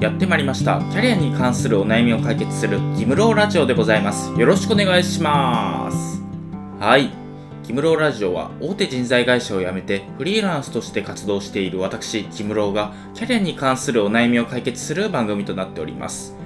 やってまいりました。キャリアに関するお悩みを解決するギムローラジオでございます。よろしくお願いします。はい。ギムローラジオは大手人材会社を辞めてフリーランスとして活動している私ギムローがキャリアに関するお悩みを解決する番組となっております。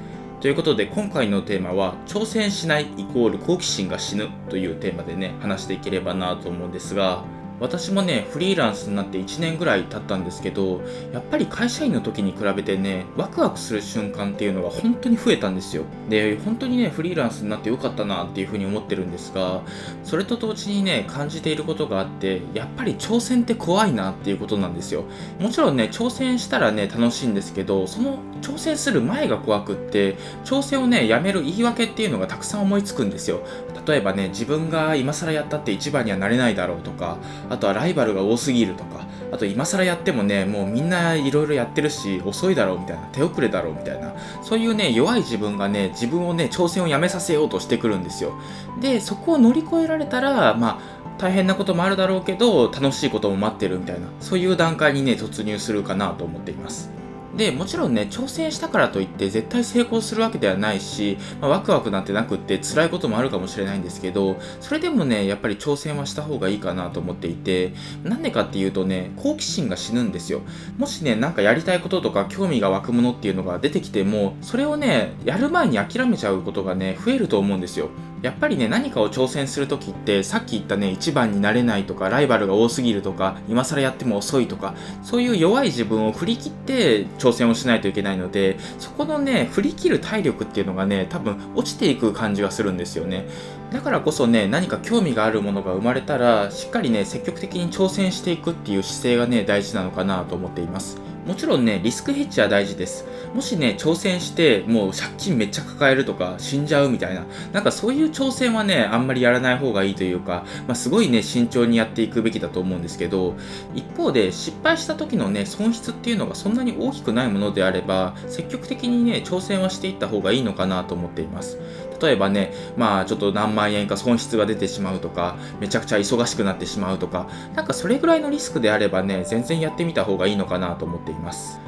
ということで今回のテーマは挑戦しないイコール好奇心が死ぬというテーマでね話していければなと思うんですが私もねフリーランスになって1年ぐらい経ったんですけどやっぱり会社員の時に比べてねワクワクする瞬間っていうのが本当に増えたんですよ。で本当にねフリーランスになってよかったなっていうふうに思ってるんですがそれと同時にね感じていることがあってやっぱり挑戦って怖いなっていうことなんですよ。もちろんね挑戦したらね楽しいんですけどその挑戦する前が怖くって挑戦をねやめる言い訳っていうのがたくさん思いつくんですよ。例えばね自分が今更やったって一番にはなれないだろうとかあとはライバルが多すぎるとかあと今更やってもねもうみんないろいろやってるし遅いだろうみたいな手遅れだろうみたいなそういうね弱い自分がね自分をね挑戦をやめさせようとしてくるんですよ。でそこを乗り越えられたらまあ大変なこともあるだろうけど楽しいことも待ってるみたいなそういう段階にね突入するかなと思っています。でもちろんね挑戦したからといって絶対成功するわけではないし、まあ、ワクワクなんてなくって辛いこともあるかもしれないんですけどそれでもねやっぱり挑戦はした方がいいかなと思っていてなんでかっていうとね好奇心が死ぬんですよ。もしねなんかやりたいこととか興味が湧くものっていうのが出てきてもそれをねやる前に諦めちゃうことがね増えると思うんですよ。やっぱりね何かを挑戦する時ってさっき言ったね一番になれないとかライバルが多すぎるとか今更やっても遅いとかそういう弱い自分を振り切って挑戦をしないといけないのでそこのね振り切る体力っていうのがね多分落ちていく感じがするんですよね。だからこそね何か興味があるものが生まれたらしっかりね積極的に挑戦していくっていう姿勢がね大事なのかなと思っています。もちろんね、リスクヘッジは大事です。もしね、挑戦して、もう借金めっちゃ抱えるとか、死んじゃうみたいな、なんかそういう挑戦はね、あんまりやらない方がいいというか、まあ、すごいね、慎重にやっていくべきだと思うんですけど、一方で、失敗した時のね、損失っていうのがそんなに大きくないものであれば、積極的にね、挑戦はしていった方がいいのかなと思っています。例えばね、まあちょっと何万円か損失が出てしまうとか、めちゃくちゃ忙しくなってしまうとか、なんかそれぐらいのリスクであればね、全然やってみた方がいいのかなと思っています。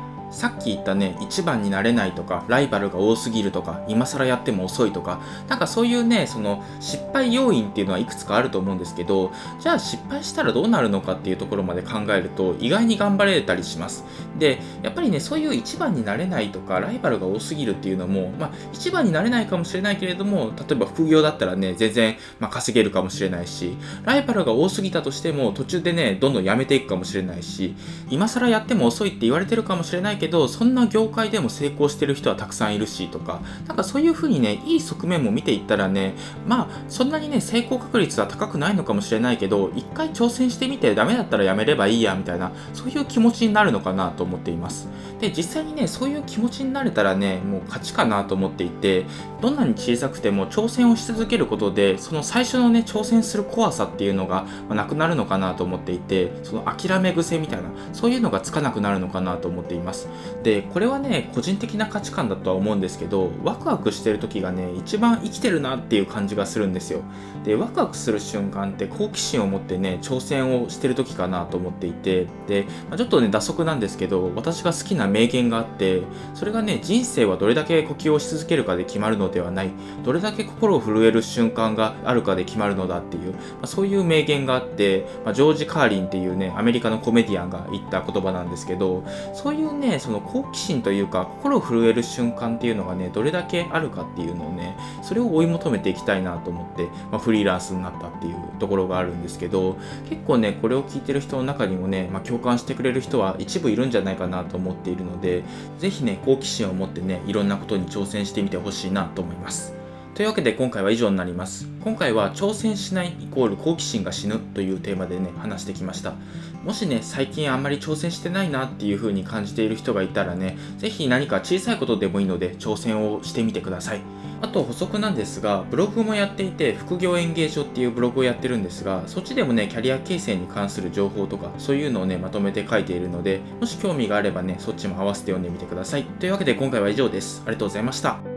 さっき言ったね、一番になれないとか、ライバルが多すぎるとか、今更やっても遅いとか、なんかそういうね、その失敗要因っていうのはいくつかあると思うんですけど、じゃあ失敗したらどうなるのかっていうところまで考えると、意外に頑張れたりします。で、やっぱりね、そういう一番になれないとか、ライバルが多すぎるっていうのも、まあ、一番になれないかもしれないけれども、例えば副業だったらね、全然、まあ、稼げるかもしれないし、ライバルが多すぎたとしても、途中でね、どんどんやめていくかもしれないし、今更やっても遅いって言われてるかもしれないけど、そんな業界でも成功してる人はたくさんいるしとか、なんかそういう風にね、いい側面も見ていったらね、まあ、そんなにね、成功確率は高くないのかもしれないけど、一回挑戦してみてダメだったらやめればいいや、みたいな、そういう気持ちになるのかなと思っています。で、実際にね、そういう気持ちになれたらね、もう勝ちかなと思っていて、どんなに小さくても挑戦をし続けることで、その最初のね、挑戦する怖さっていうのが、なくなるのかなと思っていて、その諦め癖みたいな、そういうのがつかなくなるのかなと思っています。で、これはね、個人的な価値観だとは思うんですけど、ワクワクしてる時がね、一番生きてるなっていう感じがするんですよ。で、ワクワクする瞬間って好奇心を持ってね、挑戦をしてる時かなと思っていて、で、まあ、ちょっとね、打足なんですけど、私が好きな名言があって、それがね、人生はどれだけ呼吸をし続けるかで決まるのではない、どれだけ心を震える瞬間があるかで決まるのだっていう、まあ、そういう名言があって、まあ、ジョージ・カーリンっていうね、アメリカのコメディアンが言った言葉なんですけど、そういうね、その好奇心というか、心震える瞬間っていうのがね、どれだけあるかっていうのをね、それを追い求めていきたいなと思って、まあ、フリーランスになったっていうところがあるんですけど、結構ね、これを聞いてる人の中にもね、まあ、共感してくれる人は一部いるんじゃないかなと思っているので、ぜひね、好奇心を持ってね、いろんなことに挑戦してみてほしいなと思います。というわけで今回は以上になります。今回は挑戦しないイコール好奇心が死ぬというテーマでね、話してきました。もしね、最近あんまり挑戦してないなっていう風に感じている人がいたらね、ぜひ何か小さいことでもいいので挑戦をしてみてください。あと補足なんですが、ブログもやっていて、副業演芸所っていうブログをやってるんですが、そっちでもね、キャリア形成に関する情報とか、そういうのをね、まとめて書いているので、もし興味があればね、そっちも合わせて読んでみてください。というわけで今回は以上です。ありがとうございました。